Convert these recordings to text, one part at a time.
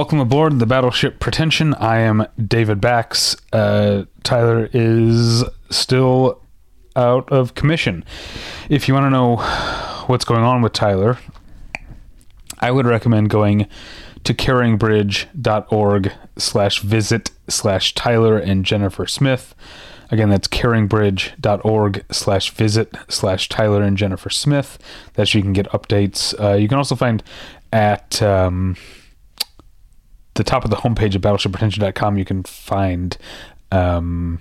welcome aboard the battleship Pretension. I am David Bax. Uh, Tyler is still out of commission. If you want to know what's going on with Tyler, I would recommend going to caringbridge.org slash visit slash Tyler and Jennifer Smith. Again, that's caringbridge.org slash visit slash Tyler and Jennifer Smith. That's you can get updates. Uh, you can also find at um, the top of the homepage of battleshippretension.com, you can find um,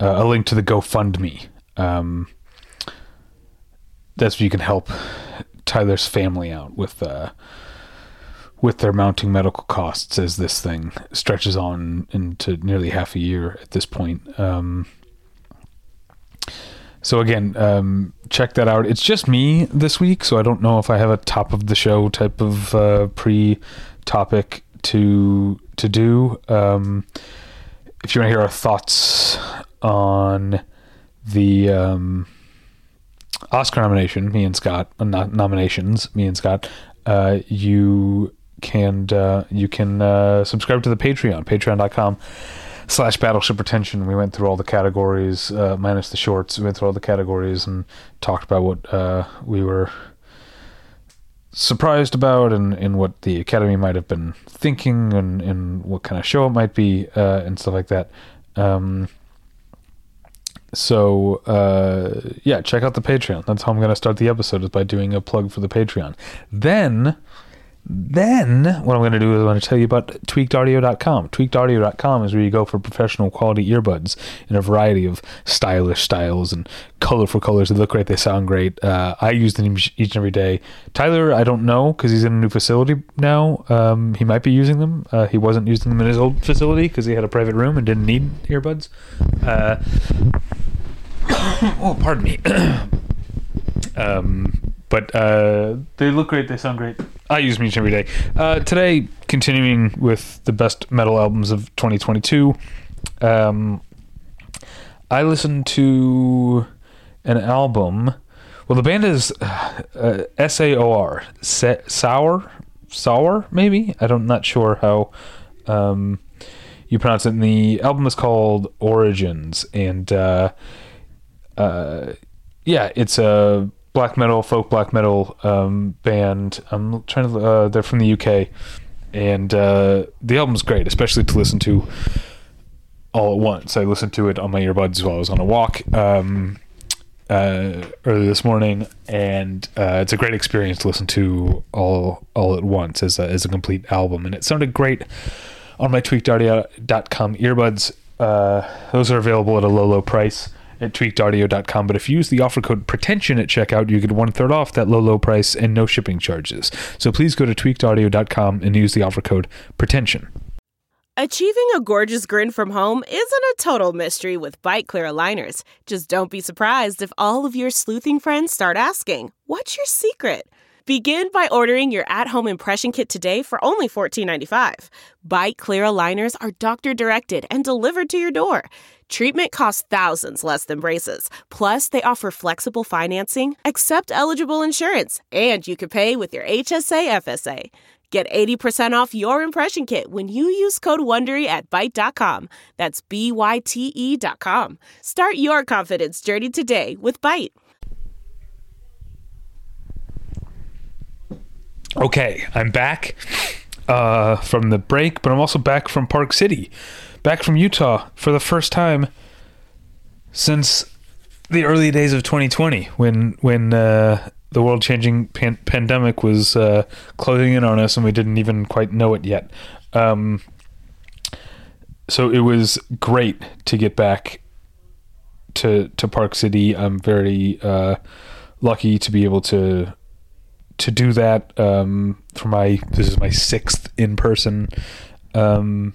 uh, a link to the GoFundMe. Um, that's where you can help Tyler's family out with uh, with their mounting medical costs as this thing stretches on into nearly half a year at this point. Um, so again, um, check that out. It's just me this week, so I don't know if I have a top of the show type of uh, pre topic to to do. Um, if you want to hear our thoughts on the um, Oscar nomination, me and Scott, uh, not nominations, me and Scott, uh, you can uh, you can uh, subscribe to the Patreon, patreon.com slash battleship pretension. We went through all the categories, uh, minus the shorts. We went through all the categories and talked about what uh, we were surprised about and, and what the Academy might have been thinking and, and what kind of show it might be uh, and stuff like that. Um, so uh, yeah, check out the Patreon. That's how I'm going to start the episode is by doing a plug for the Patreon. Then then what I'm going to do is I'm going to tell you about tweakedaudio.com. Tweakedaudio.com is where you go for professional quality earbuds in a variety of stylish styles and colorful colors. They look great. They sound great. Uh, I use them each and every day. Tyler, I don't know because he's in a new facility now. Um, he might be using them. Uh, he wasn't using them in his old facility because he had a private room and didn't need earbuds. Uh, oh, pardon me. um, but uh, they look great. They sound great. I use and every day. Uh, today, continuing with the best metal albums of 2022, um, I listened to an album. Well, the band is uh, S A O R, Sour, Sour, maybe. I don't, not sure how um, you pronounce it. And the album is called Origins, and uh, uh, yeah, it's a black metal, folk black metal um, band. I'm trying to. Uh, they're from the UK, and uh, the album's great, especially to listen to all at once. I listened to it on my earbuds while I was on a walk um, uh, early this morning, and uh, it's a great experience to listen to all all at once as a, as a complete album. And it sounded great on my tweakedaudio.com earbuds. Uh, those are available at a low, low price at tweakedaudio.com. But if you use the offer code pretension at checkout, you get one third off that low, low price and no shipping charges. So please go to tweakedaudio.com and use the offer code pretension. Achieving a gorgeous grin from home isn't a total mystery with Byte clear aligners. Just don't be surprised if all of your sleuthing friends start asking, What's your secret? Begin by ordering your at home impression kit today for only $14.95. Byte clear aligners are doctor directed and delivered to your door. Treatment costs thousands less than braces. Plus, they offer flexible financing, accept eligible insurance, and you can pay with your HSA FSA. Get 80% off your impression kit when you use code WONDERY at Byte.com. That's B-Y-T-E dot com. Start your confidence journey today with Byte. Okay, I'm back uh, from the break, but I'm also back from Park City back from Utah for the first time since the early days of 2020 when when uh, the world changing pan- pandemic was uh, closing in on us and we didn't even quite know it yet. Um, so it was great to get back to to Park City. I'm very uh, lucky to be able to to do that um, for my this is my sixth in person um,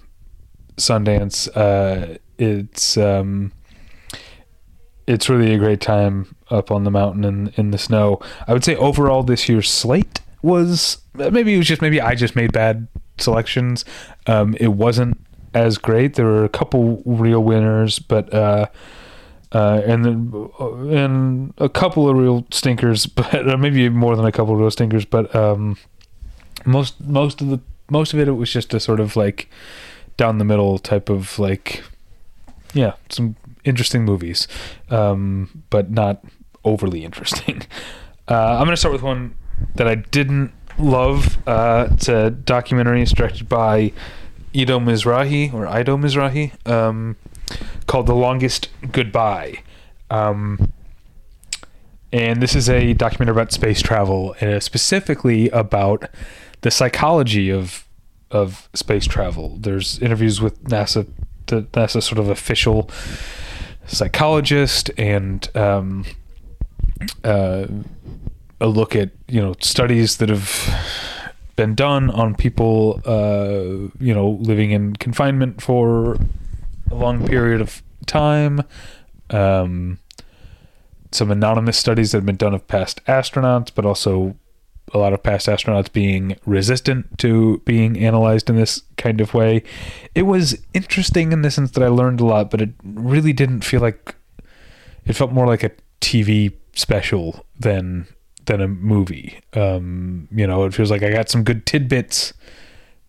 Sundance. Uh, it's um, it's really a great time up on the mountain in in the snow. I would say overall this year's slate was maybe it was just maybe I just made bad selections. Um, it wasn't as great. There were a couple real winners, but uh, uh, and then and a couple of real stinkers, but maybe more than a couple of real stinkers. But um, most most of the most of it it was just a sort of like down the middle type of like yeah some interesting movies um but not overly interesting. Uh i'm gonna start with one that i didn't love. Uh it's a documentary directed by Ido Mizrahi or Ido Mizrahi um called the longest goodbye. Um and this is a documentary about space travel and specifically about the psychology of of space travel. There's interviews with NASA, the NASA sort of official psychologist, and um, uh, a look at you know studies that have been done on people uh, you know living in confinement for a long period of time. Um, some anonymous studies that have been done of past astronauts, but also a lot of past astronauts being resistant to being analyzed in this kind of way. It was interesting in the sense that I learned a lot, but it really didn't feel like it felt more like a TV special than than a movie. Um, you know, it feels like I got some good tidbits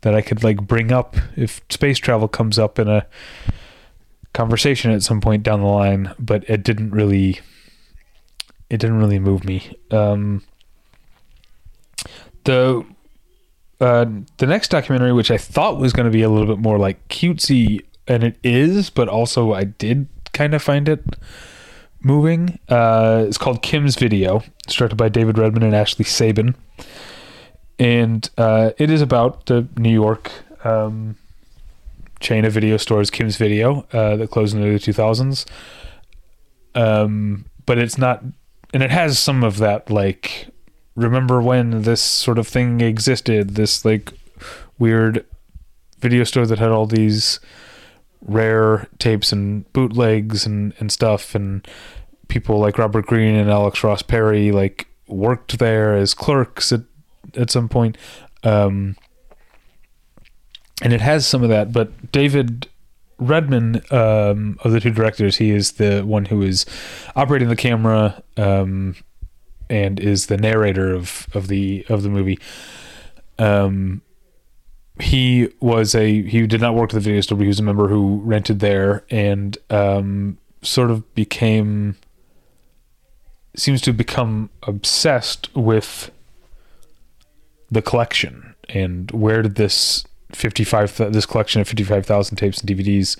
that I could like bring up if space travel comes up in a conversation at some point down the line, but it didn't really it didn't really move me. Um, the uh, the next documentary, which I thought was going to be a little bit more like cutesy, and it is, but also I did kind of find it moving. Uh, it's called Kim's Video. It's directed by David Redmon and Ashley Sabin, and uh, it is about the New York um, chain of video stores, Kim's Video, uh, that closed in the two thousands. Um, but it's not, and it has some of that like remember when this sort of thing existed this like weird video store that had all these rare tapes and bootlegs and, and stuff and people like robert greene and alex ross perry like worked there as clerks at, at some point. Um, and it has some of that but david redmon um, of the two directors he is the one who is operating the camera um, and is the narrator of of the of the movie. Um, he was a he did not work at the video store, but he was a member who rented there and um, sort of became seems to become obsessed with the collection and where did this 55 this collection of 55,000 tapes and DVDs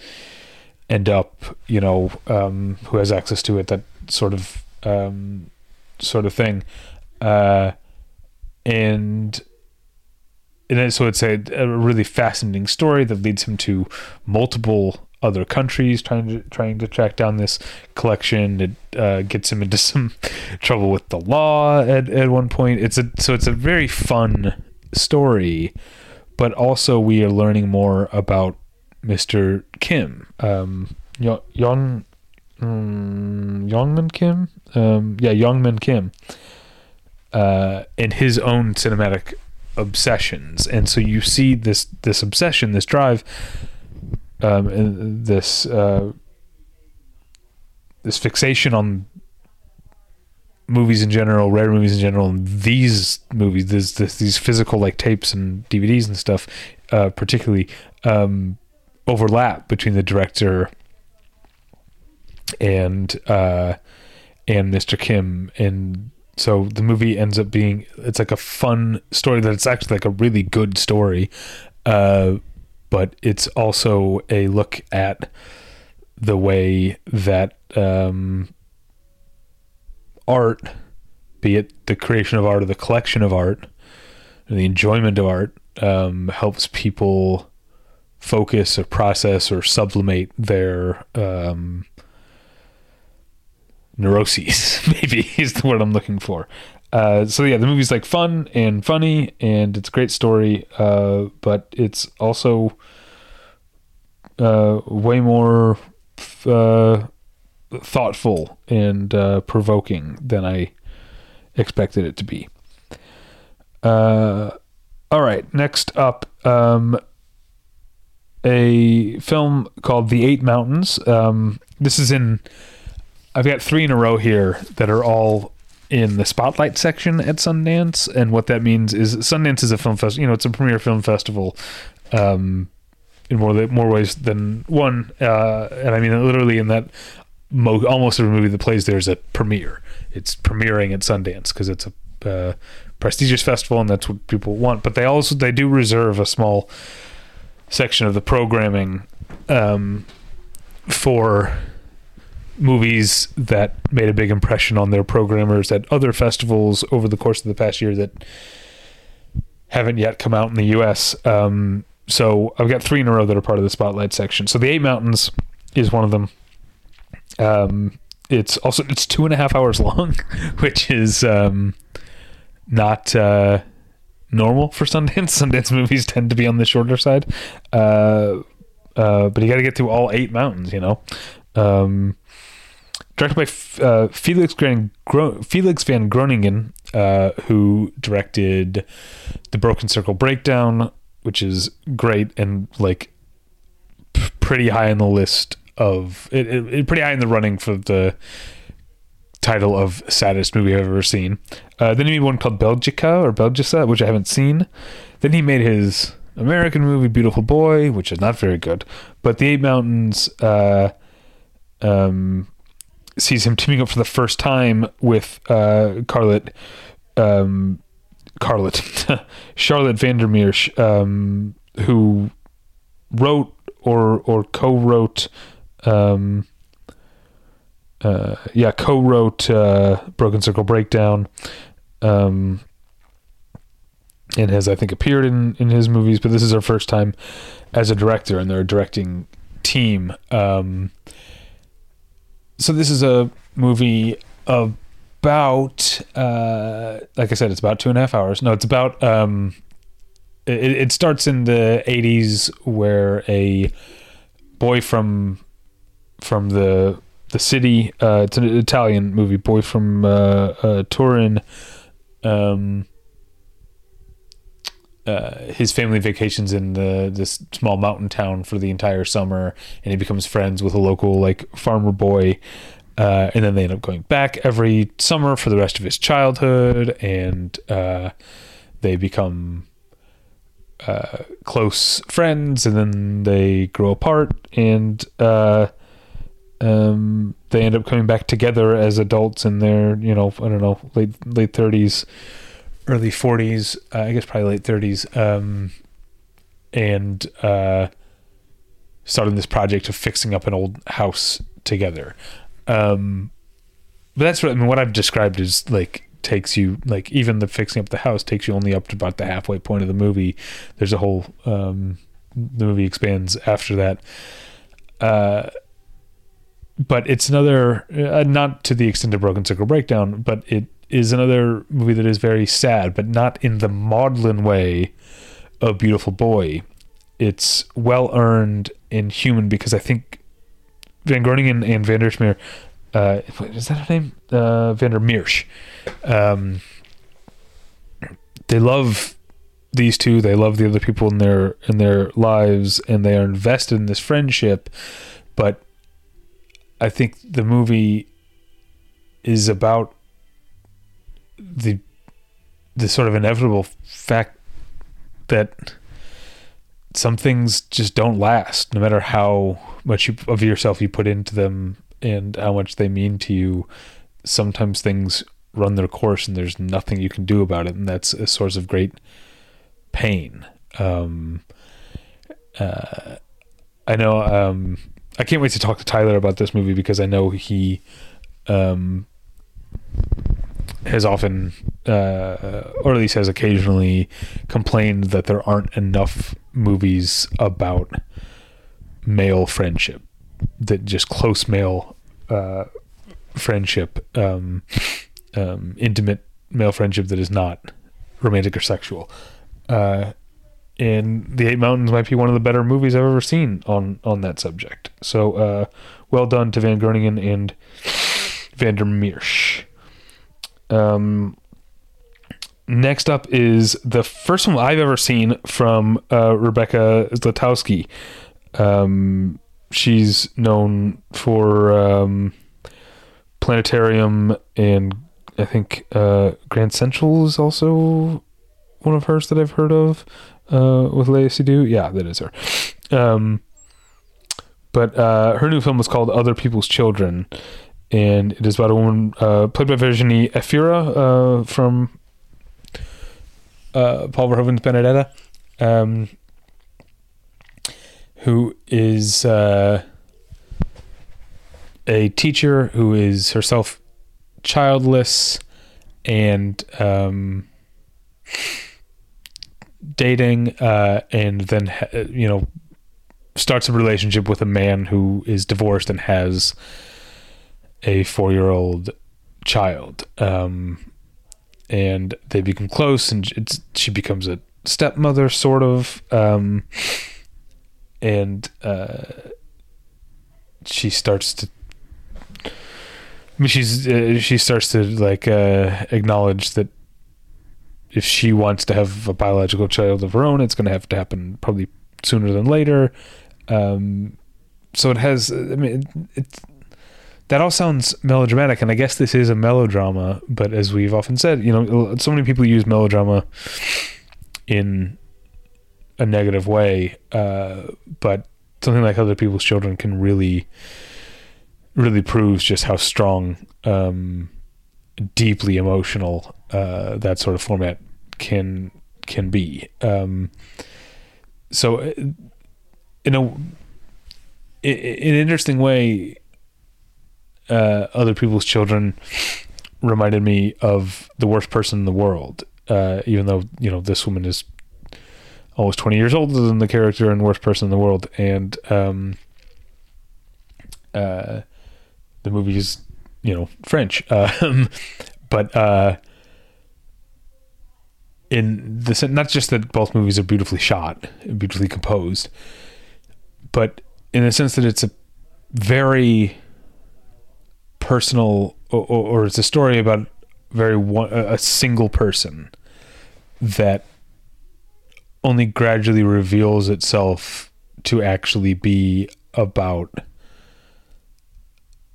end up you know um, who has access to it that sort of um, sort of thing. Uh, and and so it's a, a, really fascinating story that leads him to multiple other countries trying to trying to track down this collection. It uh, gets him into some trouble with the law at, at one point. It's a so it's a very fun story, but also we are learning more about Mr. Kim. Um, Young um, Yongman Kim, um, yeah, Yongman Kim, uh, and his own cinematic obsessions, and so you see this this obsession, this drive, um, and this uh, this fixation on movies in general, rare movies in general, and these movies, this, this, these physical like tapes and DVDs and stuff, uh, particularly um, overlap between the director and uh, and Mr. Kim, and so the movie ends up being it's like a fun story that it's actually like a really good story, uh, but it's also a look at the way that um, art, be it the creation of art or the collection of art, or the enjoyment of art, um, helps people focus or process or sublimate their um, neuroses maybe is the word i'm looking for. Uh, so yeah the movie's like fun and funny and it's a great story uh, but it's also uh, way more uh, thoughtful and uh, provoking than i expected it to be. Uh, all right next up um, a film called the eight mountains. Um, this is in I've got three in a row here that are all in the spotlight section at Sundance, and what that means is Sundance is a film festival. You know, it's a premier film festival. Um, in more more ways than one, uh, and I mean literally in that mo- almost every movie that plays there is a premiere. It's premiering at Sundance because it's a uh, prestigious festival and that's what people want. But they also they do reserve a small section of the programming um, for movies that made a big impression on their programmers at other festivals over the course of the past year that haven't yet come out in the U.S. Um, so I've got three in a row that are part of the spotlight section. So the Eight Mountains is one of them. Um, it's also it's two and a half hours long, which is um, not uh, normal for Sundance. Sundance movies tend to be on the shorter side, uh, uh, but you got to get through all eight mountains, you know. Um, directed by uh, Felix, Gran- Gro- Felix van Groningen, uh, who directed The Broken Circle Breakdown, which is great and like p- pretty high on the list of it, it, it, pretty high in the running for the title of saddest movie I've ever seen. Uh, then he made one called Belgica or Belgica, which I haven't seen. Then he made his American movie Beautiful Boy, which is not very good. But The Eight Mountains uh, um, sees him teaming up for the first time with uh, Carlet. Um, Carlet, Charlotte Vandermeer, um, who wrote or or co-wrote, um, uh, yeah, co-wrote uh, Broken Circle Breakdown, um, and has I think appeared in in his movies. But this is her first time as a director, and they're a directing team. Um, so this is a movie about uh, like I said, it's about two and a half hours. No, it's about um, it, it starts in the '80s where a boy from from the the city. Uh, it's an Italian movie. Boy from uh, uh, Turin. Um, uh, his family vacations in the this small mountain town for the entire summer, and he becomes friends with a local like farmer boy. Uh, and then they end up going back every summer for the rest of his childhood, and uh, they become uh, close friends, and then they grow apart, and uh, um, they end up coming back together as adults in their, you know, I don't know, late late thirties, early forties, uh, I guess probably late thirties, um, and uh, starting this project of fixing up an old house together. Um, but that's what I mean. What I've described is like takes you like even the fixing up the house takes you only up to about the halfway point of the movie. There's a whole um, the movie expands after that. Uh, but it's another uh, not to the extent of Broken Circle Breakdown, but it is another movie that is very sad, but not in the maudlin way of Beautiful Boy. It's well earned and human because I think Van Groningen and Vandersmeer. Uh, is that her name? Uh, Vandermeersch. Um, they love these two. They love the other people in their in their lives, and they are invested in this friendship. But I think the movie is about the the sort of inevitable fact that some things just don't last, no matter how much you, of yourself you put into them and how much they mean to you. Sometimes things run their course and there's nothing you can do about it, and that's a source of great pain. Um, uh, I know. Um, I can't wait to talk to Tyler about this movie because I know he um, has often, uh, or at least has occasionally, complained that there aren't enough movies about male friendship, that just close male uh, friendship, um, um, intimate male friendship that is not romantic or sexual. Uh, and the Eight Mountains might be one of the better movies I've ever seen on on that subject. So, uh, well done to Van Groningen and Vandermeersch. Um, next up is the first one I've ever seen from uh, Rebecca Zlotowski. Um, she's known for um, Planetarium and I think uh, Grand Central is also one of hers that I've heard of uh, with Léa Seydoux. Yeah, that is her. Um, but uh, her new film was called Other People's Children, and it is about a woman uh, played by Virginie Efira uh, from uh, Paul Verhoeven's Benedetta, um, who is uh, a teacher who is herself childless and um, dating, uh, and then you know starts a relationship with a man who is divorced and has a four-year-old child. Um, and they become close, and it's she becomes a stepmother, sort of, um, and uh, she starts to. I mean, she's uh, she starts to like uh, acknowledge that if she wants to have a biological child of her own, it's going to have to happen probably sooner than later. Um, so it has. I mean, it, it's that all sounds melodramatic, and I guess this is a melodrama. But as we've often said, you know, so many people use melodrama in a negative way, uh, but something like other people's children can really, really proves just how strong, um, deeply emotional uh, that sort of format can can be. Um, so, uh, in a in an interesting way, uh, other people's children reminded me of the worst person in the world. Uh, even though you know this woman is almost 20 years older than the character and worst person in the world, and um, uh, the movie is you know French, um, but uh, in the sense, not just that both movies are beautifully shot, beautifully composed, but in the sense that it's a very personal or, or, it's a story about very one, a single person that only gradually reveals itself to actually be about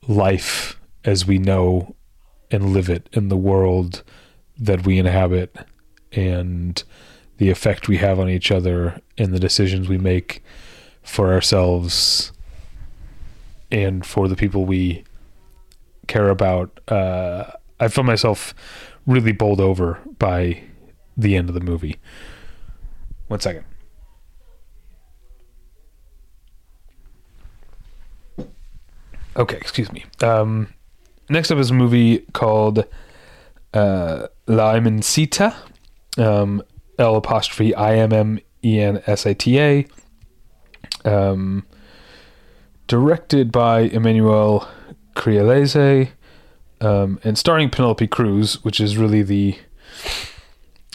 life as we know and live it in the world that we inhabit and the effect we have on each other and the decisions we make for ourselves and for the people we care about. Uh, I found myself really bowled over by the end of the movie. One second. Okay, excuse me. Um, next up is a movie called uh, La Immensita. Um, L apostrophe I M M E N S I T A. Um, directed by Emmanuel Crialese, um, and starring Penelope Cruz, which is really the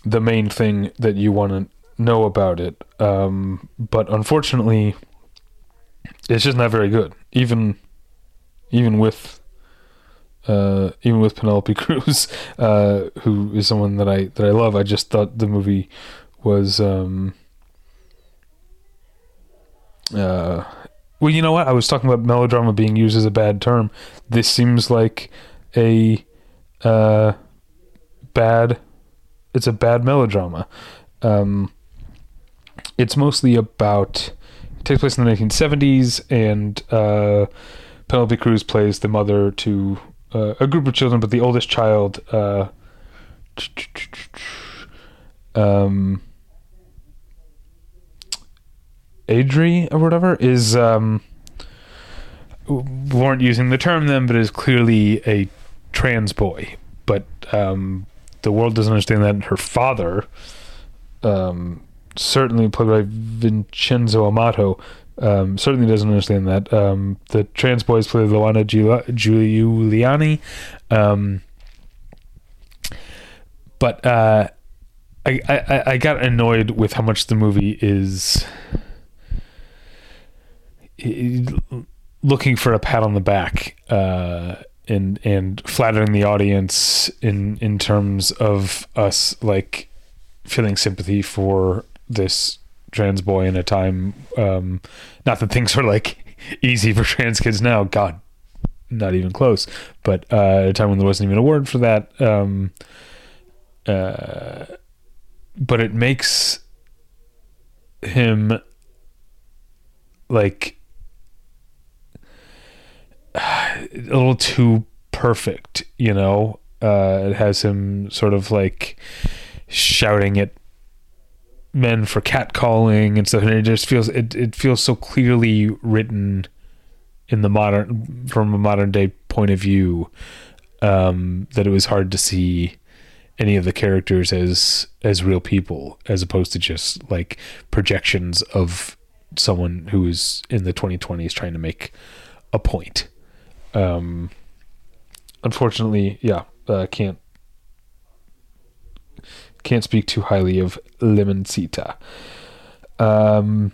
the main thing that you want to know about it. Um, but unfortunately, it's just not very good. Even even with uh, even with Penelope Cruz, uh, who is someone that I that I love, I just thought the movie was. Um, uh, well, you know what? I was talking about melodrama being used as a bad term. This seems like a uh, bad. It's a bad melodrama. Um, it's mostly about. It takes place in the 1970s, and uh, Penelope Cruz plays the mother to uh, a group of children, but the oldest child. Uh, um, Adri or whatever is um, weren't using the term then, but is clearly a trans boy. But um, the world doesn't understand that. Her father, um, certainly played by Vincenzo Amato, um, certainly doesn't understand that. Um, the trans boys play Luana Giuliani. Um, but uh, I, I, I got annoyed with how much the movie is looking for a pat on the back uh, and and flattering the audience in in terms of us like feeling sympathy for this trans boy in a time um, not that things are like easy for trans kids now god not even close. But uh, at a time when there wasn't even a word for that, um, uh, but it makes him like a little too perfect, you know. Uh, it has him sort of like shouting at men for catcalling and stuff, and it just feels it, it feels so clearly written in the modern from a modern day point of view um, that it was hard to see any of the characters as as real people as opposed to just like projections of someone who is in the 2020s trying to make a point um unfortunately yeah uh, can't can't speak too highly of L'Immensita. Um,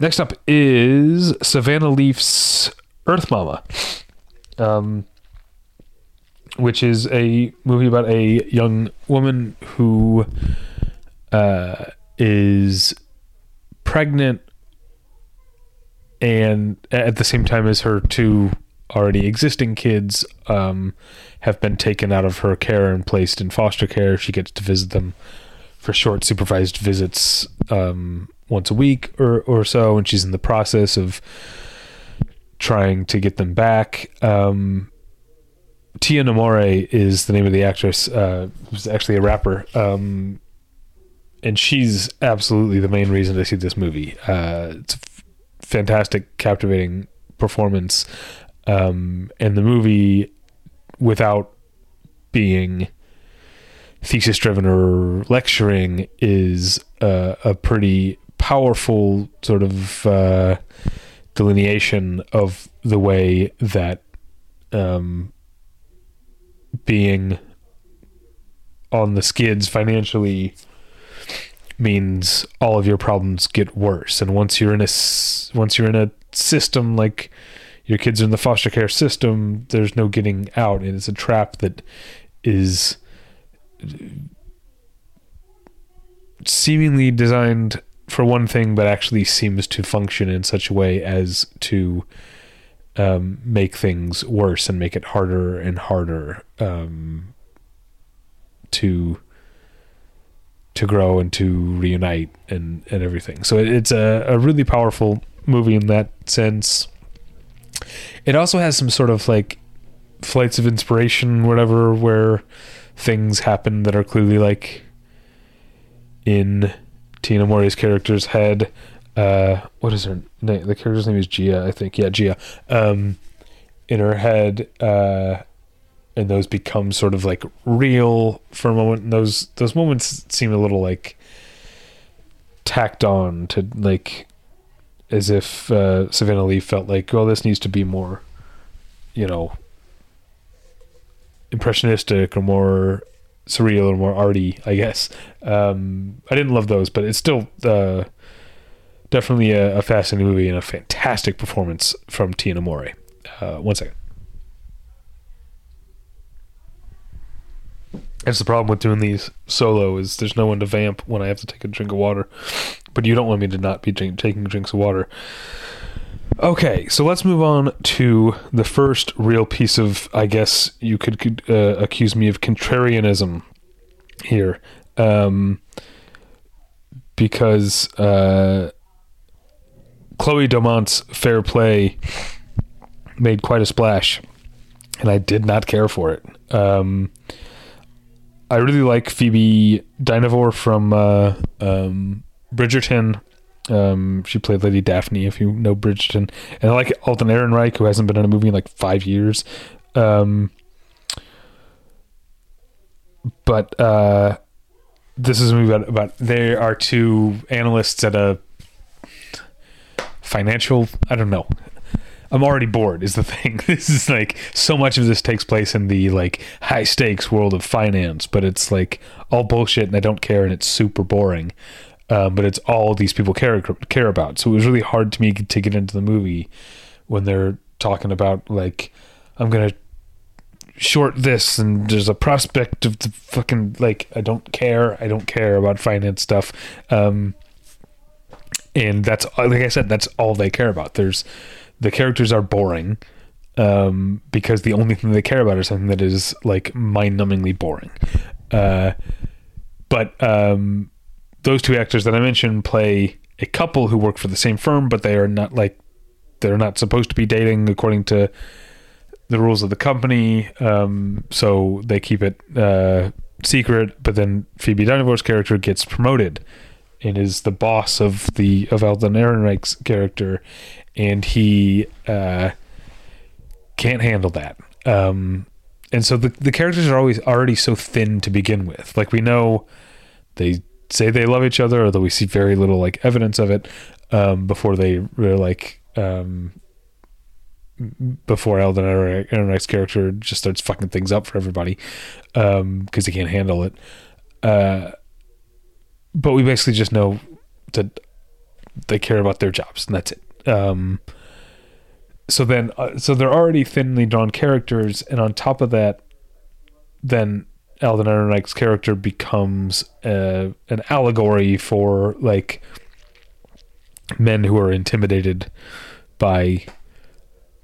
next up is Savannah Leaf's Earth Mama, um, which is a movie about a young woman who uh, is pregnant and at the same time as her two already existing kids um, have been taken out of her care and placed in foster care. She gets to visit them for short supervised visits um, once a week or, or so, and she's in the process of trying to get them back. Um, Tia Nomore is the name of the actress, uh, who's actually a rapper. Um, and she's absolutely the main reason to see this movie. Uh, it's fantastic, captivating performance um, and the movie without being thesis driven or lecturing is uh, a pretty powerful sort of uh, delineation of the way that um, being on the skids financially means all of your problems get worse. And once you're in a once you're in a system like your kids are in the foster care system, there's no getting out, and it's a trap that is seemingly designed for one thing, but actually seems to function in such a way as to um, make things worse and make it harder and harder um, to to grow and to reunite and and everything. So it, it's a, a really powerful movie in that sense. It also has some sort of like flights of inspiration, whatever, where things happen that are clearly like in Tina Nomore's character's head. Uh, what is her name? The character's name is Gia, I think. Yeah, Gia. Um, in her head, uh, and those become sort of like real for a moment. And those those moments seem a little like tacked on to like as if uh, Savannah Lee felt like, well, this needs to be more, you know, impressionistic or more surreal or more arty, I guess. Um, I didn't love those, but it's still uh, definitely a, a, fascinating movie and a fantastic performance from Tia Nomore. Uh, one second. That's the problem with doing these solo is there's no one to vamp when I have to take a drink of water. But you don't want me to not be drink, taking drinks of water. Okay, so let's move on to the first real piece of, I guess you could uh, accuse me of contrarianism here, um, because uh, Chloe Domont's Fair Play made quite a splash, and I did not care for it. Um, I really like Phoebe Dynevor from uh, um, Bridgerton. Um, she played Lady Daphne, if you know Bridgerton, and I like Alden Ehrenreich, who hasn't been in a movie in like five years. Um, but uh, this is a movie about, about there are two analysts at a financial. I don't know. I'm already bored is the thing. This is like so much of this takes place in the like high stakes world of finance, but it's like all bullshit and I don't care and it's super boring. Um, but it's all these people care care about. So it was really hard to me to get into the movie when they're talking about like I'm gonna short this and there's a prospect of the fucking like I don't care. I don't care about finance stuff. Um, and that's like I said, that's all they care about. There's the characters are boring. um, because the only thing they care about is something that is like mind-numbingly boring. Uh, but um, those two actors that I mentioned play a couple who work for the same firm, but they are not like they're not supposed to be dating according to the rules of the company. Um, so they keep it uh, secret. But then Phoebe Dynevor's character gets promoted and is the boss of the of Alden Ehrenreich's character, and he uh, can't handle that. Um, and so the the characters are always already so thin to begin with. Like we know they say they love each other, although we see very little like evidence of it um, before they really like um, before Alden Ehrenreich's character just starts fucking things up for everybody because um, he can't handle it. Uh, but we basically just know that they care about their jobs and that's it. Um, so then, uh, so they're already thinly drawn characters, and on top of that, then Alden Ehrenreich's character becomes uh, an allegory for like men who are intimidated by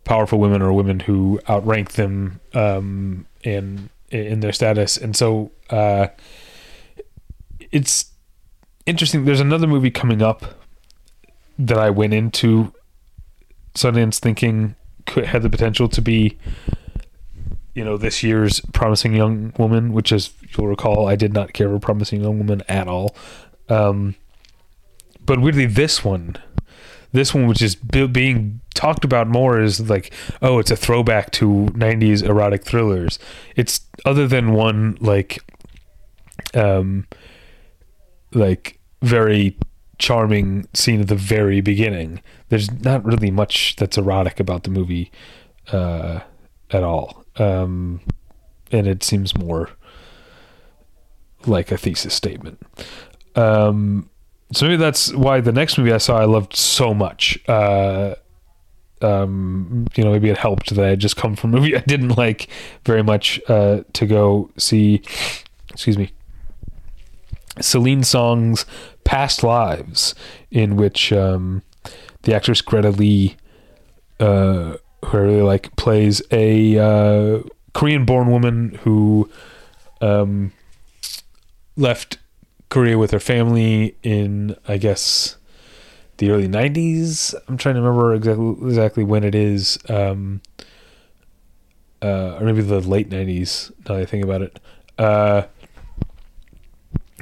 powerful women or women who outrank them um, in in their status, and so uh, it's interesting. There's another movie coming up that I went into Sundance thinking could had the potential to be, you know, this year's Promising Young Woman, which, as you'll recall, I did not care for Promising Young Woman at all. Um, but weirdly, this one, this one, which is being talked about more, is like, oh, it's a throwback to '90s erotic thrillers. It's other than one like, um, like very charming scene at the very beginning. There's not really much that's erotic about the movie uh, at all, um, and it seems more like a thesis statement. Um, so maybe that's why the next movie I saw I loved so much. Uh, um, you know, maybe it helped that I had just come from a movie I didn't like very much uh, to go see. Excuse me. Celine Song's Past Lives, in which um, the actress Greta Lee, uh, who I really like, plays a uh, Korean-born woman who um, left Korea with her family in, I guess, the early '90s. I'm trying to remember exactly exactly when it is, um, uh, or maybe the late '90s. Now that I think about it.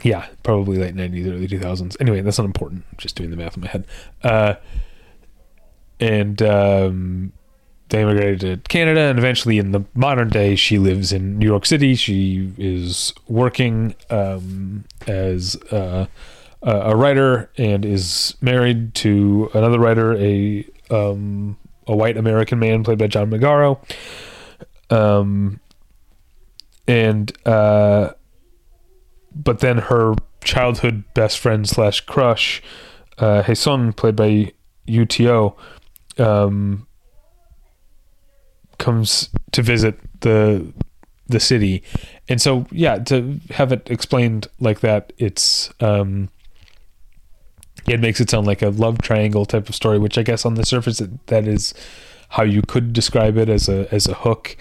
Yeah, probably late nineties, early two thousands. Anyway, that's not important. I'm just doing the math in my head. Uh, and um, they immigrated to Canada, and eventually, in the modern day, she lives in New York City. She is working um, as uh, a writer and is married to another writer, a um, a white American man played by John Magaro. Um, and uh, but then her childhood best friend slash crush, uh, Hae-sung, played by Yoo Teo, um, comes to visit the the city, and so yeah, to have it explained like that, it's um, it makes it sound like a love triangle type of story, which I guess on the surface that is how you could describe it as a as a hook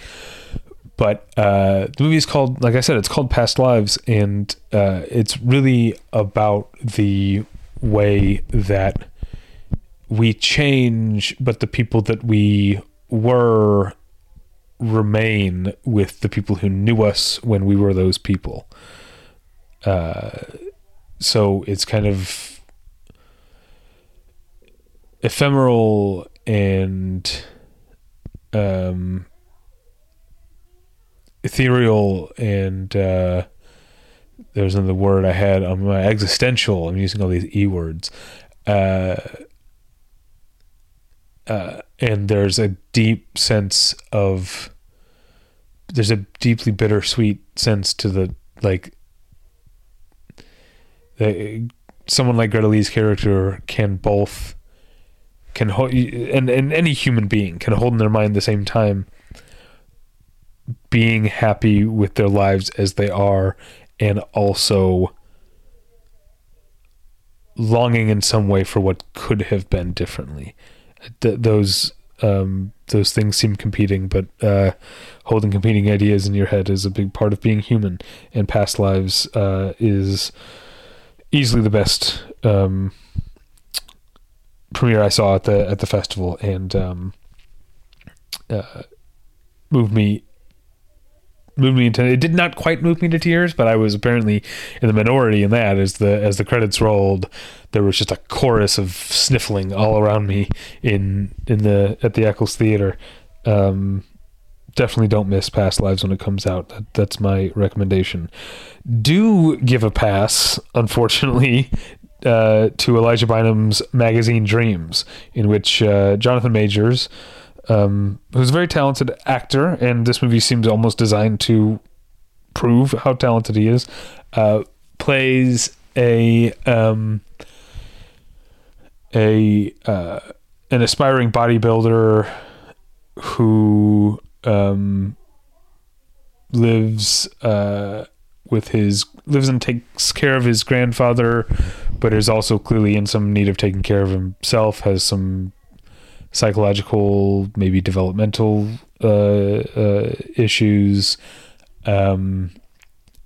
but uh, the movie is called, like I said, it's called Past Lives, and uh, it's really about the way that we change, but the people that we were remain with the people who knew us when we were those people. Uh, so it's kind of ephemeral and um, ethereal and uh, there's another word I had on my existential. I'm using all these e words. Uh, uh, and there's a deep sense of there's a deeply bittersweet sense to the like the, someone like Greta Lee's character can both can hold and, and any human being can hold in their mind the same time being happy with their lives as they are and also longing in some way for what could have been differently. Th- those um, those things seem competing, but uh, holding competing ideas in your head is a big part of being human. And past lives uh, is easily the best um, premiere I saw at the at the festival, and um, uh, moved me moved me into it did not quite move me to tears but i was apparently in the minority in that as the as the credits rolled there was just a chorus of sniffling all around me in in the at the eccles theater. Um definitely don't miss past lives when it comes out. That, that's my recommendation. Do give a pass unfortunately uh, to elijah bynum's magazine dreams in which uh, jonathan majors um, who's a very talented actor, and this movie seems almost designed to prove how talented he is. Uh, plays a um, a uh, an aspiring bodybuilder who um, lives uh, with his lives and takes care of his grandfather, but is also clearly in some need of taking care of himself. Has some psychological, maybe developmental uh, uh, issues, um,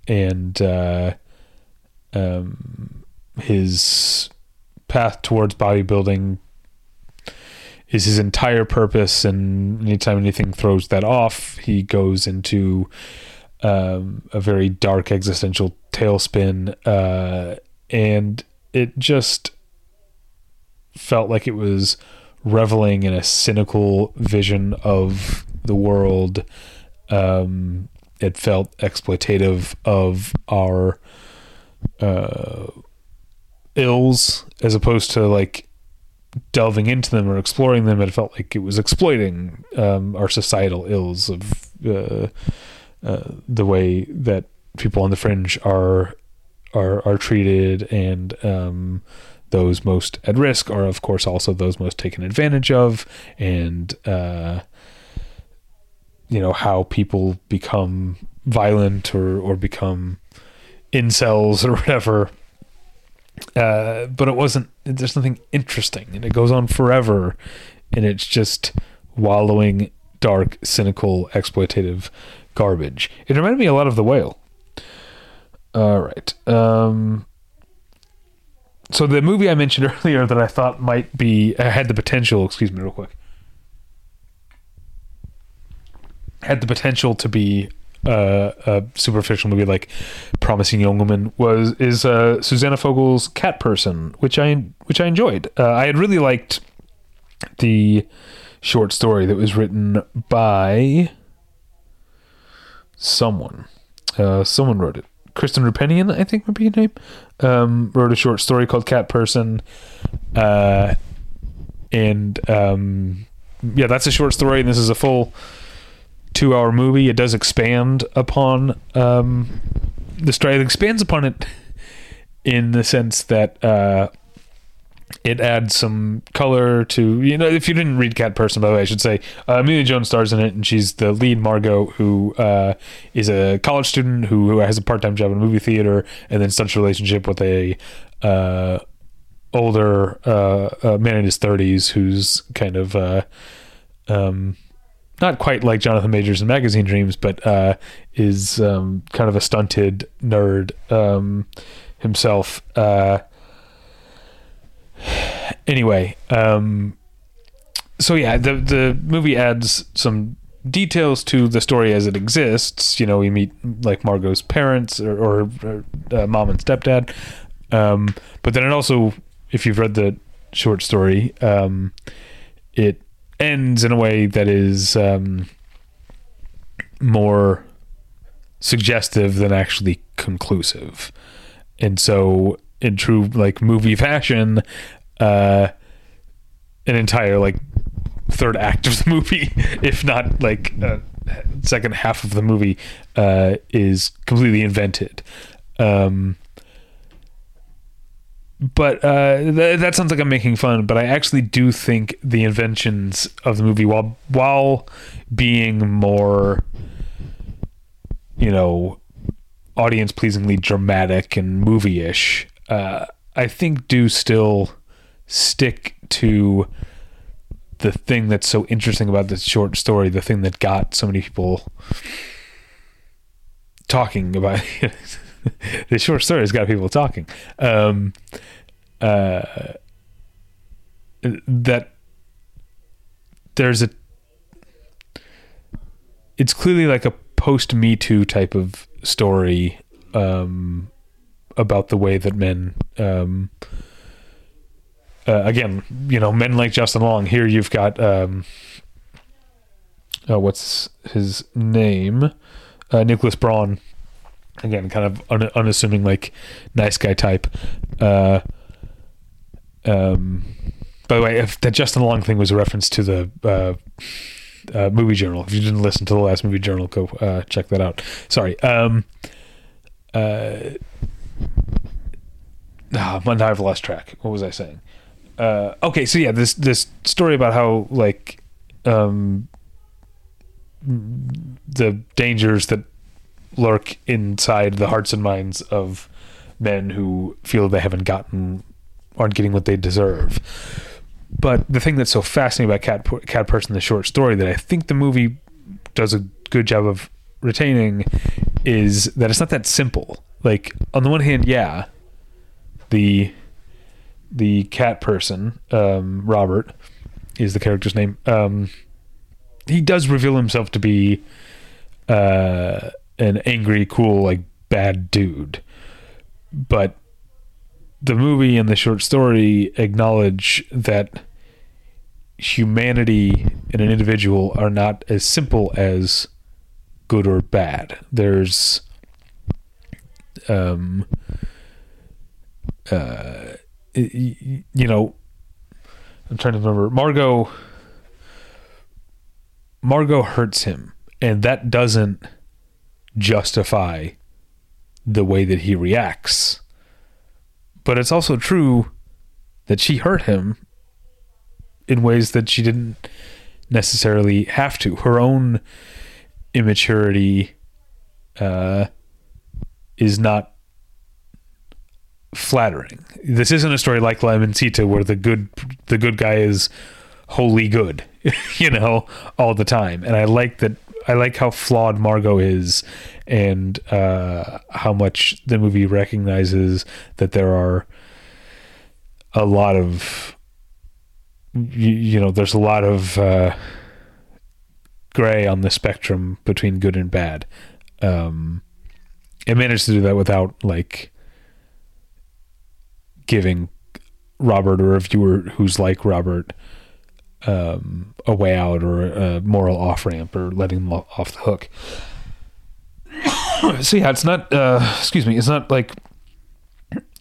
and uh, um, his path towards bodybuilding is his entire purpose. And anytime anything throws that off, he goes into um, a very dark existential tailspin, uh, and it just felt like it was reveling in a cynical vision of the world. Um, it felt exploitative of our uh, ills as opposed to like delving into them or exploring them. It felt like it was exploiting um, our societal ills of uh, uh, the way that people on the fringe are are are treated and um, those most at risk are of course also those most taken advantage of and uh, you know how people become violent or or become incels or whatever. Uh, but it wasn't there's nothing interesting and it goes on forever and it's just wallowing dark cynical exploitative garbage. It reminded me a lot of the whale. All right. Um so the movie I mentioned earlier that I thought might be uh, had the potential. Excuse me, real quick. Had the potential to be uh, a superficial movie like Promising Young Woman was is uh, Susanna Fogel's Cat Person, which I which I enjoyed. Uh, I had really liked the short story that was written by someone. Uh, someone wrote it. Kristen Roupenian, I think would be her name, um, wrote a short story called Cat Person. Uh, and um, yeah, that's a short story, and this is a full two hour movie. It does expand upon um, the story, it expands upon it in the sense that. Uh, it adds some color to you know if you didn't read cat person by the way i should say uh, emilia jones stars in it and she's the lead margot who uh, is a college student who, who, has a part-time job in a movie theater and then starts a relationship with a uh, older uh, uh, man in his 30s who's kind of uh, um, not quite like jonathan majors in magazine dreams but is um, kind of a stunted nerd um, himself anyway, um, so yeah, the the movie adds some details to the story as it exists. You know, we meet like Margot's parents or, or, or uh, mom and stepdad, um, but then it also, if you've read the short story, um, it ends in a way that is um, more suggestive than actually conclusive, and so in true like movie fashion, uh, an entire like third act of the movie, if not like uh, second half of the movie, uh, is completely invented. Um, but uh, th- that sounds like I'm making fun. But I actually do think the inventions of the movie, while while being more, you know, audience pleasingly dramatic and movie ish, uh, I think do still stick to the thing that's so interesting about this short story, the thing that got so many people talking about the short story has got people talking. Um, uh, that there's a it's clearly like a post Me Too type of story um, about the way that men, um, uh, again, you know, men like Justin Long. Here you've got, um, oh, what's his name? Uh, Nicholas Braun. Again, kind of un- unassuming, like nice guy type. Uh, um, by the way, if that Justin Long thing was a reference to the uh, uh, movie journal. If you didn't listen to the last movie journal, go uh, check that out. Sorry. Um, uh, oh, now I've lost track. What was I saying? Uh, okay, so yeah, this this story about how like um, the dangers that lurk inside the hearts and minds of men who feel they haven't gotten aren't getting what they deserve but the thing that's so fascinating about Cat Cat Person, the short story, that I think the movie does a good job of retaining, is that it's not that simple. Like on the one hand, yeah, the the cat person, um, Robert, is the character's name. Um, he does reveal himself to be uh, an angry, cool, like bad dude, but the movie and the short story acknowledge that humanity in an individual are not as simple as good or bad. There's um uh you know I'm trying to remember Margot Margot hurts him and that doesn't justify the way that he reacts. But it's also true that she hurt him in ways that she didn't necessarily have to. Her own immaturity uh, is not flattering. This isn't a story like L'Immensita where the good the good guy is wholly good, you know, all the time. And I like that I like how flawed Margot is and uh, how much the movie recognizes that there are a lot of you, you know, there's a lot of uh, gray on the spectrum between good and bad. Um, it managed to do that without like giving Robert or a viewer who's like Robert um, a way out or a moral off ramp or letting them off the hook. so yeah, it's not. Uh, excuse me. It's not like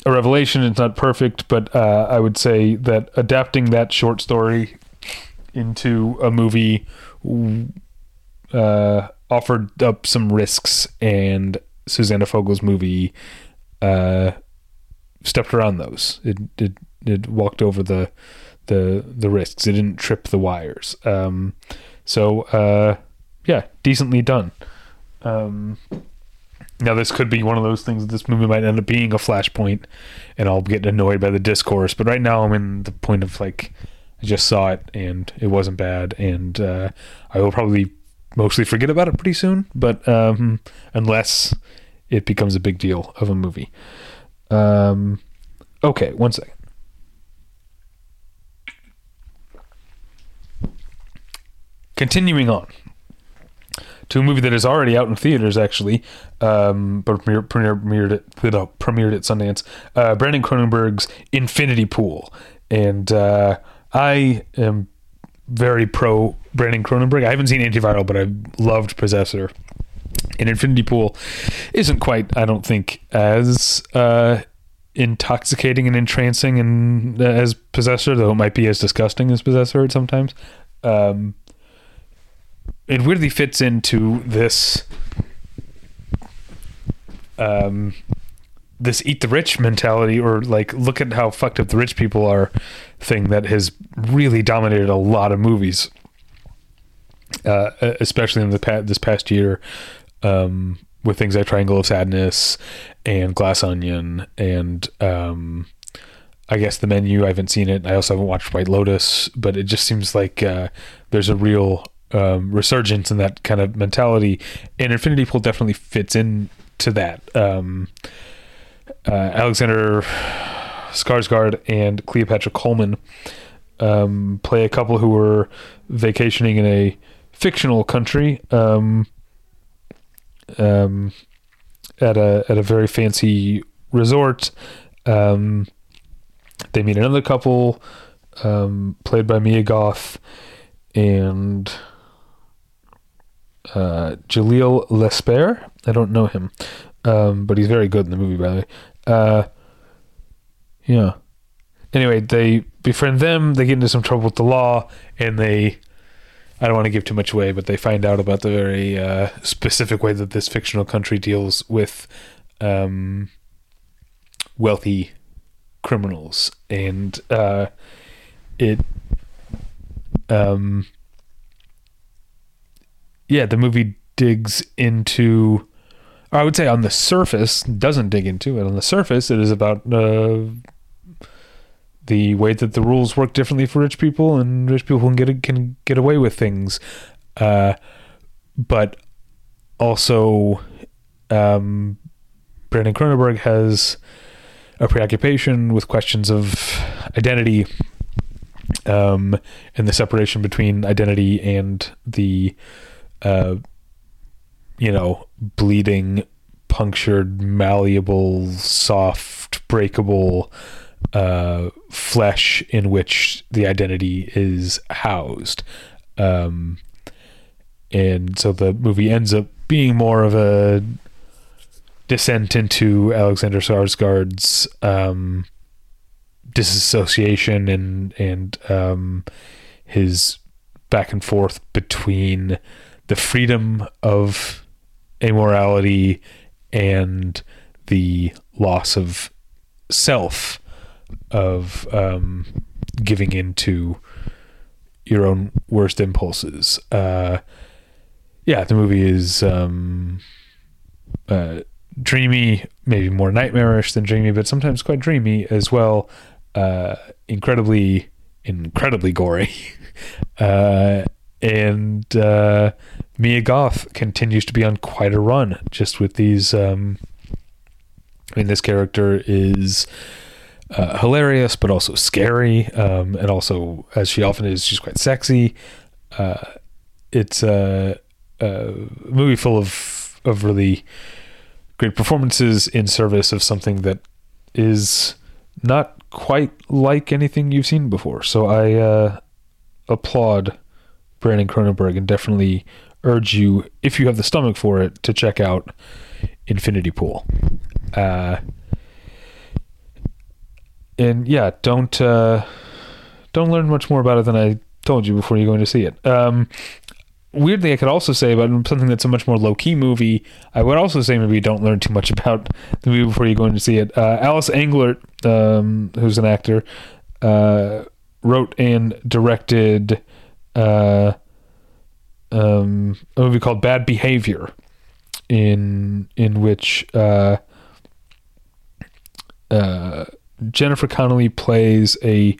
a revelation. It's not perfect, but uh, I would say that adapting that short story into a movie uh, offered up some risks, and Susanna Fogel's movie uh, stepped around those. It, it it walked over the the the risks. It didn't trip the wires. Um, so uh, yeah, decently done. Um, now, this could be one of those things. This movie might end up being a flashpoint, and I'll get annoyed by the discourse. But right now, I'm in the point of like, I just saw it and it wasn't bad, and uh, I will probably mostly forget about it pretty soon. But um, unless it becomes a big deal of a movie. Um, okay, one second. Continuing on to a movie that is already out in theaters, actually, um, but premiere, premiere, premiered, at, premiered at Sundance. Uh, Brandon Cronenberg's Infinity Pool, and uh, I am very pro Brandon Cronenberg. I haven't seen Antiviral, but I loved Possessor. And Infinity Pool isn't quite, I don't think, as uh, intoxicating and entrancing and uh, as Possessor, though it might be as disgusting as Possessor sometimes. Um, it weirdly fits into this um this eat the rich mentality or like look at how fucked up the rich people are thing that has really dominated a lot of movies uh, especially in the past, this past year um, with things like Triangle of Sadness and Glass Onion and um, I guess the menu. I haven't seen it. I also haven't watched White Lotus, but it just seems like uh, there's a real um, resurgence in that kind of mentality, and Infinity Pool definitely fits in to that. Uh, Alexander Skarsgård and Cleopatra Coleman um, play a couple who were vacationing in a fictional country um, um, at a at a very fancy resort. Um, they meet another couple um, played by Mia Goth and uh, Jalil Lespert. I don't know him, um, but he's very good in the movie, by the way. Uh, yeah. Anyway, they befriend them. They get into some trouble with the law, and they. I don't want to give too much away, but they find out about the very uh, specific way that this fictional country deals with um, wealthy criminals, and uh, it. Um, yeah, the movie digs into. I would say on the surface doesn't dig into it. On the surface, it is about uh, the way that the rules work differently for rich people, and rich people can get can get away with things. Uh, but also, um, Brandon Cronenberg has a preoccupation with questions of identity um, and the separation between identity and the, uh, you know, bleeding, punctured, malleable, soft, breakable uh, flesh in which the identity is housed. Um, and so the movie ends up being more of a descent into Alexander Skarsgård's um, disassociation and and um, his back and forth between the freedom of amorality and the loss of self of um, giving into your own worst impulses. Uh, yeah, the movie is um, uh, dreamy, maybe more nightmarish than dreamy, but sometimes quite dreamy as well. Uh, incredibly, incredibly gory. uh, and uh, Mia Goth continues to be on quite a run just with these. Um, I mean, this character is uh, hilarious, but also scary. Um, and also, as she often is, she's quite sexy. Uh, it's a, a, movie full of, of really great performances in service of something that is not quite like anything you've seen before. So I uh, applaud Brandon Cronenberg and definitely urge you, if you have the stomach for it, to check out Infinity Pool. Uh, and yeah, don't uh, don't learn much more about it than I told you before you go in to see it. Um, weirdly, I could also say about something that's a much more low key movie. I would also say maybe don't learn too much about the movie before you go in to see it. Uh, Alice Englert, um, who's an actor, uh, wrote and directed uh, um, a movie called Bad Behavior, in in which uh, uh, Jennifer Connelly plays a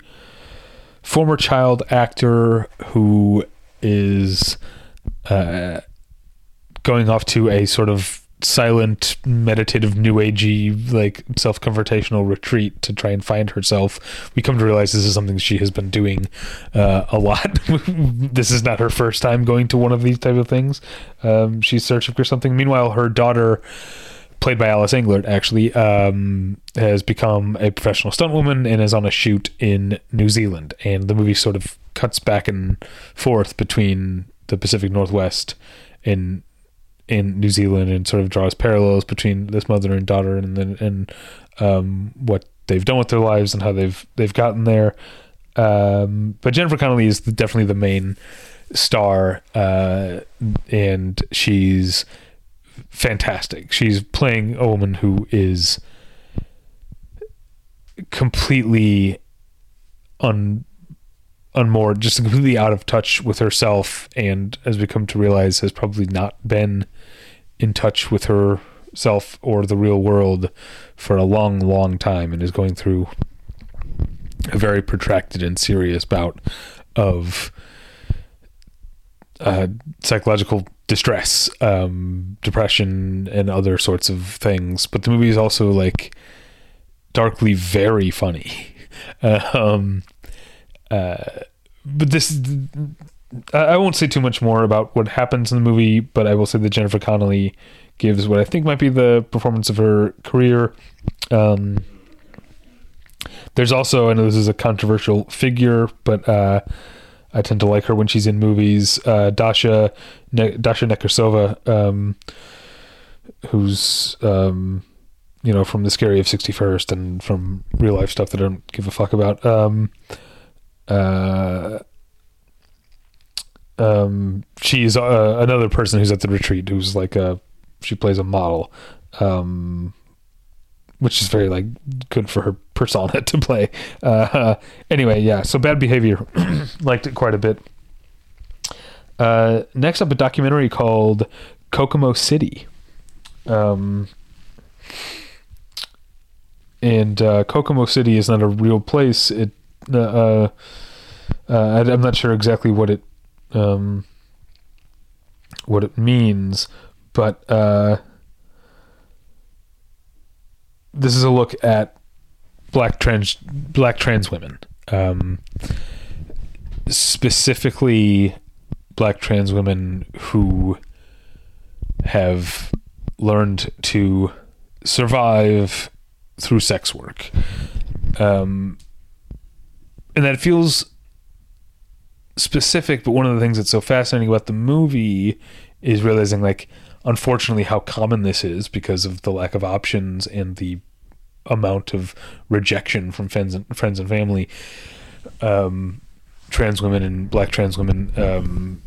former child actor who is uh, going off to a sort of silent, meditative, new agey, like self confrontational retreat to try and find herself. We come to realize this is something she has been doing uh, a lot. this is not her first time going to one of these type of things. Um, she's searching for something. Meanwhile, her daughter played by Alice Englert, actually, um, has become a professional stuntwoman and is on a shoot in New Zealand. And the movie sort of cuts back and forth between the Pacific Northwest and in New Zealand and sort of draws parallels between this mother and daughter and then and um, what they've done with their lives and how they've they've gotten there. Um, but Jennifer Connelly is definitely the main star, uh, and she's fantastic. She's playing a woman who is completely un unmoored, just completely out of touch with herself, and as we come to realize, has probably not been in touch with herself or the real world for a long, long time, and is going through a very protracted and serious bout of uh, psychological distress, um, depression, and other sorts of things. But the movie is also like darkly very funny. um, uh, but this, I won't say too much more about what happens in the movie, but I will say that Jennifer Connelly gives what I think might be the performance of her career. Um, there's also, I know this is a controversial figure, but uh, I tend to like her when she's in movies. Uh, Dasha ne- Dasha Nekrasova, um, who's um, you know from the Scary of Sixty First and from real life stuff that I don't give a fuck about. Um, uh, um, she's uh, another person who's at the retreat who's like a she plays a model. Um, which is very like good for her persona to play. Uh, anyway, yeah. So bad behavior, liked it quite a bit. Uh, next up, a documentary called Kokomo City. Um, and uh, Kokomo City is not a real place. It, uh, I, am not sure exactly what it, um, what it means, but uh, this is a look at black trans black trans women, um, specifically black trans women who have learned to survive through sex work, um, and that feels specific. But one of the things that's so fascinating about the movie is realizing like unfortunately how common this is because of the lack of options and the amount of rejection from friends and friends and family. Um, trans women and black trans women um,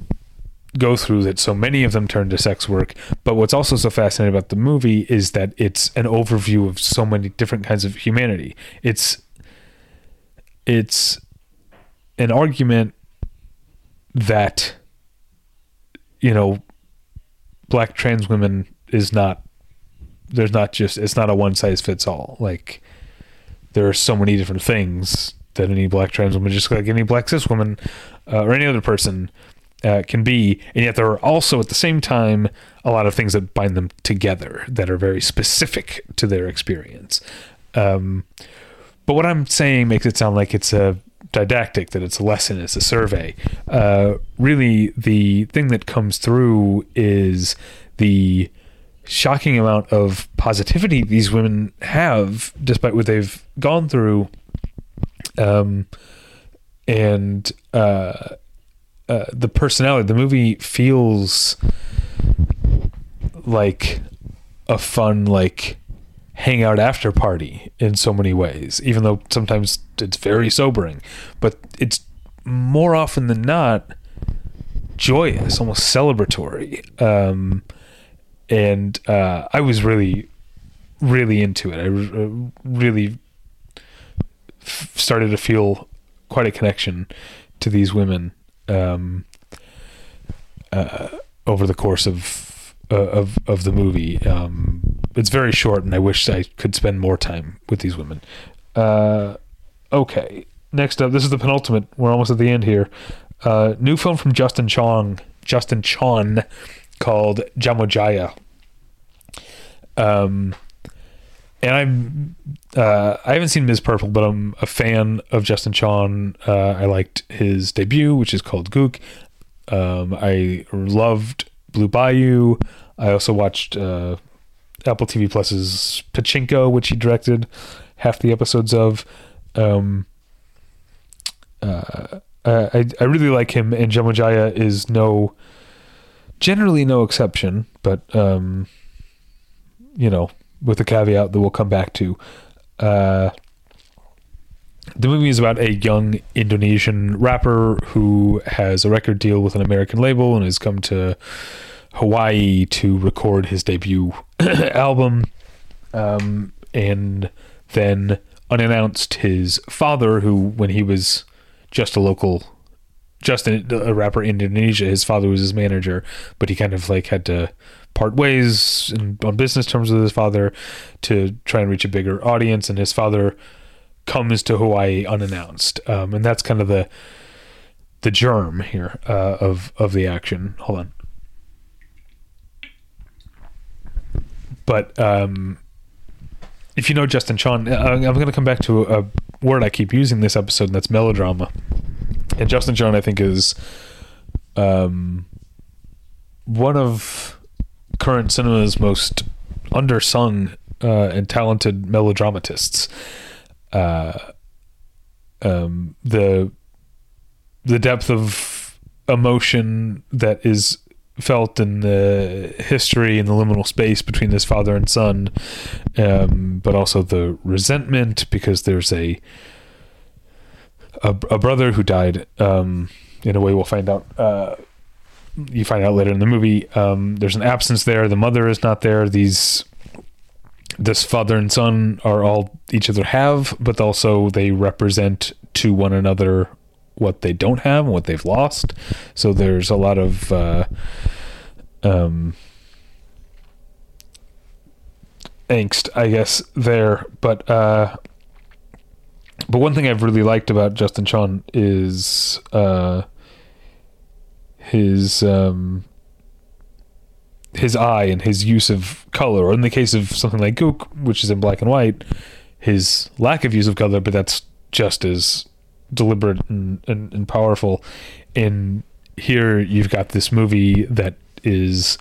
go through that. So many of them turn to sex work. But what's also so fascinating about the movie is that it's an overview of so many different kinds of humanity. It's it's an argument that you know black trans women is not there's not just it's not a one size fits all. Like there are so many different things that any black trans woman, just like any black cis woman uh, or any other person, uh, can be, and yet there are also at the same time a lot of things that bind them together that are very specific to their experience. Um, but what I'm saying makes it sound like it's a didactic, that it's a lesson, it's a survey. Uh, really, the thing that comes through is the shocking amount of positivity these women have, despite what they've gone through. Um, and uh, uh, the personality, the movie feels like a fun, like hangout after party in so many ways, even though sometimes it's very sobering. But it's more often than not joyous, almost celebratory. Um, and uh, I was really, really into it. I really f- started to feel quite a connection to these women um, uh, over the course of uh, of of the movie. Um, it's very short, and I wish I could spend more time with these women. Uh, okay, next up, this is the penultimate. We're almost at the end here. Uh, new film from Justin Chong. Justin Chon called Jamojaya. Um, and I'm uh, I haven't seen Ms. Purple, but I'm a fan of Justin Chon. Uh, I liked his debut, which is called Gook. Um, I loved Blue Bayou. I also watched uh, Apple TV Plus's Pachinko, which he directed half the episodes of. Um, uh, I I really like him, and Jamojaya is no generally no exception, but um, you know, with a caveat that we'll come back to. Uh, the movie is about a young Indonesian rapper who has a record deal with an American label and has come to Hawaii to record his debut album. Um, and then, unannounced, his father, who, when he was just a local just a, a rapper in Indonesia. His father was his manager, but he kind of like had to part ways and on business terms with his father to try and reach a bigger audience. And his father comes to Hawaii unannounced, um, and that's kind of the the germ here uh, of of the action. Hold on, but um, if you know Justin Chon, uh, I'm going to come back to a, word I keep using this episode, and that's melodrama. And Justin Chon, I think, is um, one of current cinema's most undersung uh, and talented melodramatists. Uh, um, the the depth of emotion that is felt in the history and the liminal space between this father and son, um, but also the resentment because there's a a, a brother who died. Um, in a way, we'll find out. Uh, you find out later in the movie. Um, there's an absence there. The mother is not there. These this father and son are all each other have, but also they represent to one another what they don't have and what they've lost. So there's a lot of uh, um, angst, I guess, there. But uh, but one thing I've really liked about Justin Chon is uh, his um, his eye and his use of color, or in the case of something like Gook, which is in black and white, his lack of use of color, but that's just as deliberate and, and, and powerful. And here you've got this movie that is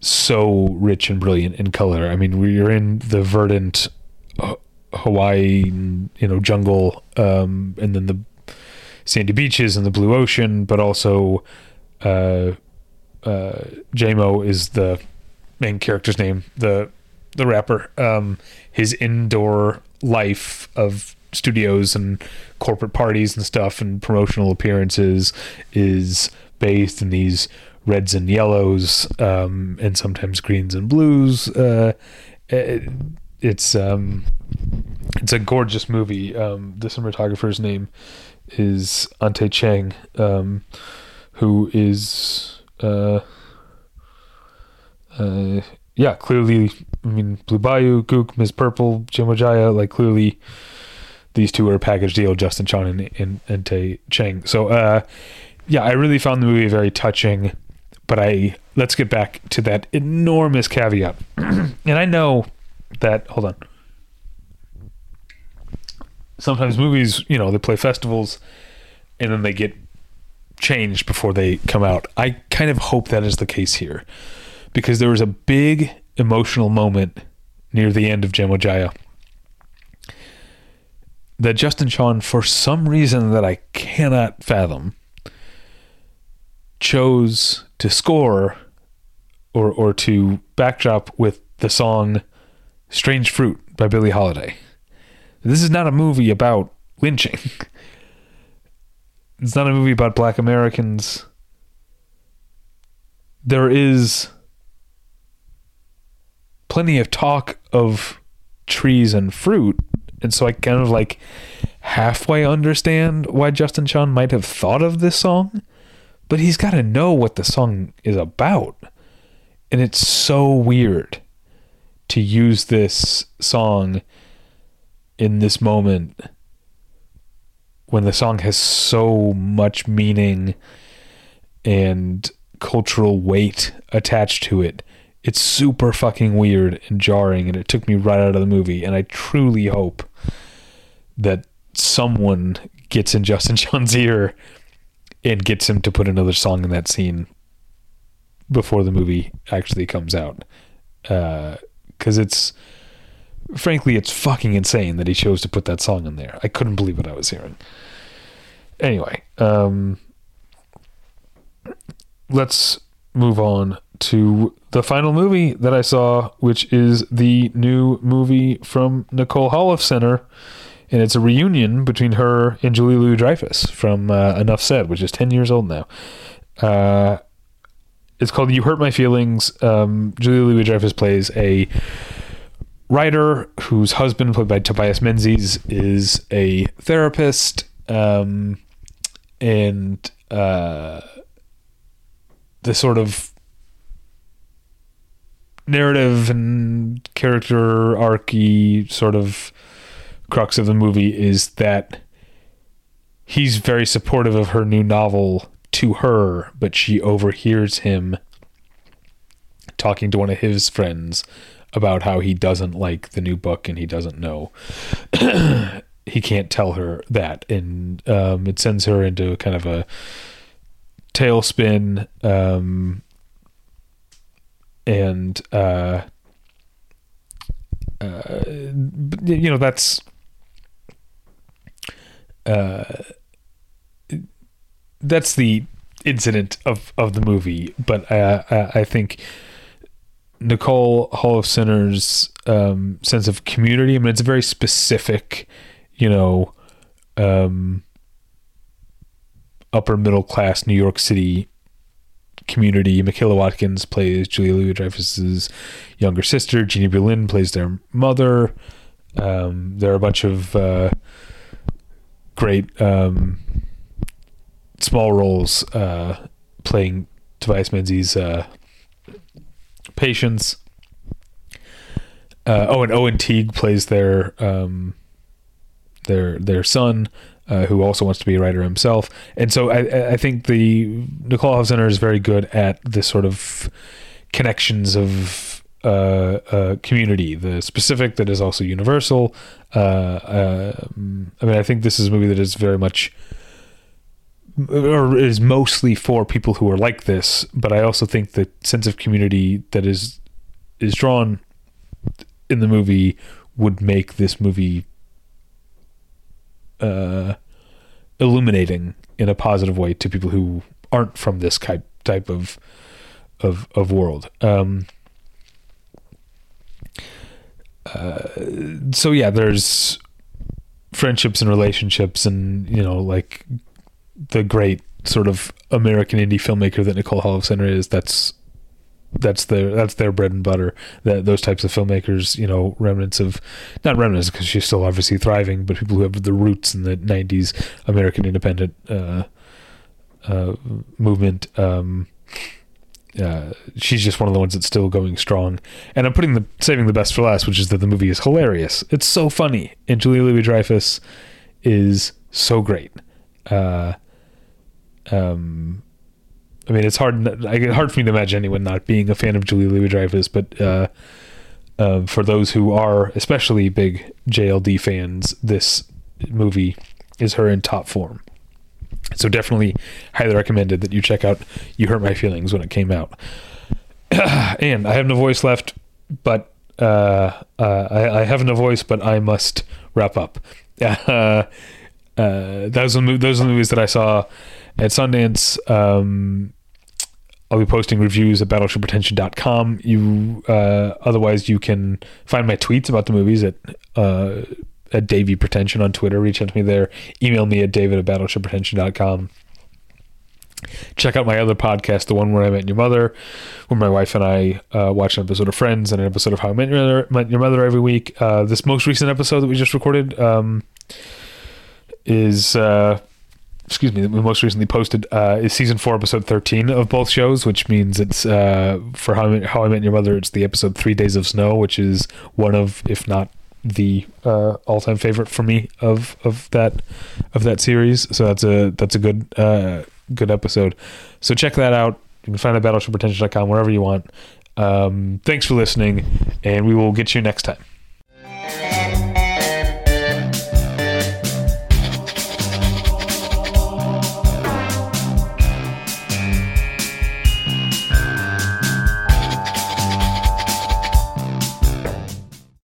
so rich and brilliant in color. I mean, we're in the verdant uh, Hawaii, you know, jungle, um, and then the sandy beaches and the blue ocean, but also uh, uh, JMO is the main character's name, the the rapper. Um, his indoor life of studios and corporate parties and stuff and promotional appearances is bathed in these reds and yellows um, and sometimes greens and blues. Uh, it, it's um, it's a gorgeous movie. Um, the cinematographer's name is Ante Cheng, um, who is uh, uh, yeah, clearly. I mean, Blue Bayou, Gook, Ms. Purple, Jaya, like clearly these two are a package deal, Justin Chon and, and, and Tay Chang. So, uh, yeah, I really found the movie very touching, but I, let's get back to that enormous caveat. and I know that, hold on. Sometimes movies, you know, they play festivals and then they get changed before they come out. I kind of hope that is the case here because there was a big emotional moment near the end of Jamojaya that Justin Chon, for some reason that I cannot fathom, chose to score or or to backdrop with the song "Strange Fruit" by Billie Holiday. This is not a movie about lynching. It's not a movie about black Americans. There is plenty of talk of trees and fruit and so I kind of like halfway understand why Justin Chon might have thought of this song, but he's got to know what the song is about. And it's so weird to use this song in this moment when the song has so much meaning and cultural weight attached to it it's super fucking weird and jarring and it took me right out of the movie and i truly hope that someone gets in justin chon's ear and gets him to put another song in that scene before the movie actually comes out. Because uh, it's frankly it's fucking insane that he chose to put that song in there. I couldn't believe what i was hearing. Anyway um, let's move on to the final movie that I saw, which is the new movie from Nicole Holofcener. And it's a reunion between her and Julia Louis Dreyfus from uh, Enough Said, which is 10 years old now. Uh, it's called You Hurt My Feelings. Um, Julia Louis Dreyfus plays a writer whose husband, played by Tobias Menzies, is a therapist. Um, and uh, the sort of narrative and character arcy sort of crux of the movie is that he's very supportive of her new novel to her, but she overhears him talking to one of his friends about how he doesn't like the new book and he doesn't know. he can't tell her that, and um, it sends her into kind of a tailspin. Um, and uh, uh, you know that's uh, that's the incident of of the movie, but I I, think Nicole Holofcener's um, sense of community. I mean, it's a very specific, you know, um, upper middle class New York City community. Michaela Watkins plays Julia Louis Dreyfus's younger sister. Jeannie Berlin plays their mother. Um, there are a bunch of uh, great um, small roles uh, playing Tobias Menzies' uh, patients. Uh, oh, and Owen Teague plays their um, their their son uh, who also wants to be a writer himself. And so I, I think the Nicole Holofcener is very good at this sort of connections of uh, uh, community, the specific that is also universal. Uh, um, I mean, I think this is a movie that is very much or is mostly for people who are like this, but I also think the sense of community that is is drawn in the movie would make this movie uh, illuminating in a positive way to people who aren't from this type type of of of world. Um, uh, so yeah, there's friendships and relationships, and you know, like the great sort of American indie filmmaker that Nicole Holofcener is. That's that's their that's their bread and butter. That those types of filmmakers, you know, remnants of not remnants because she's still obviously thriving, but people who have the roots in the '90s American independent uh, uh, movement. Um, uh, she's just one of the ones that's still going strong. And I'm putting the saving the best for last, which is that the movie is hilarious. It's so funny, and Julia Louis Dreyfus is so great. Uh, um, I mean, it's hard. Hard for me to imagine anyone not being a fan of Julia Louis Dreyfus, but uh, uh, for those who are, especially big JLD fans, this movie is her in top form. So definitely highly recommended that you check out You Hurt My Feelings when it came out. and I have no voice left, but uh, uh, I, I, have no voice, but I must wrap up. Uh, those are those are the movies that I saw at Sundance. Um, I'll be posting reviews at battleshippretension.com. You uh, otherwise you can find my tweets about the movies at uh, at Davey Pretension on Twitter. Reach out to me there. Email me at david at battleshippretension.com. Check out my other podcast, the one where I met your mother, where my wife and I uh, watch an episode of Friends and an episode of How I Met Your Mother, met your mother every week. Uh, this most recent episode that we just recorded um, is uh, excuse me, that we most recently posted uh, is season four, episode thirteen of both shows, which means it's uh, for how I, how I Met Your Mother. It's the episode Three Days of Snow, which is one of, if not the uh, all time favorite for me of of that of that series. So that's a that's a good uh, good episode. So check that out. You can find it at battleshippretension.com wherever you want. Um, thanks for listening, and we will get you next time.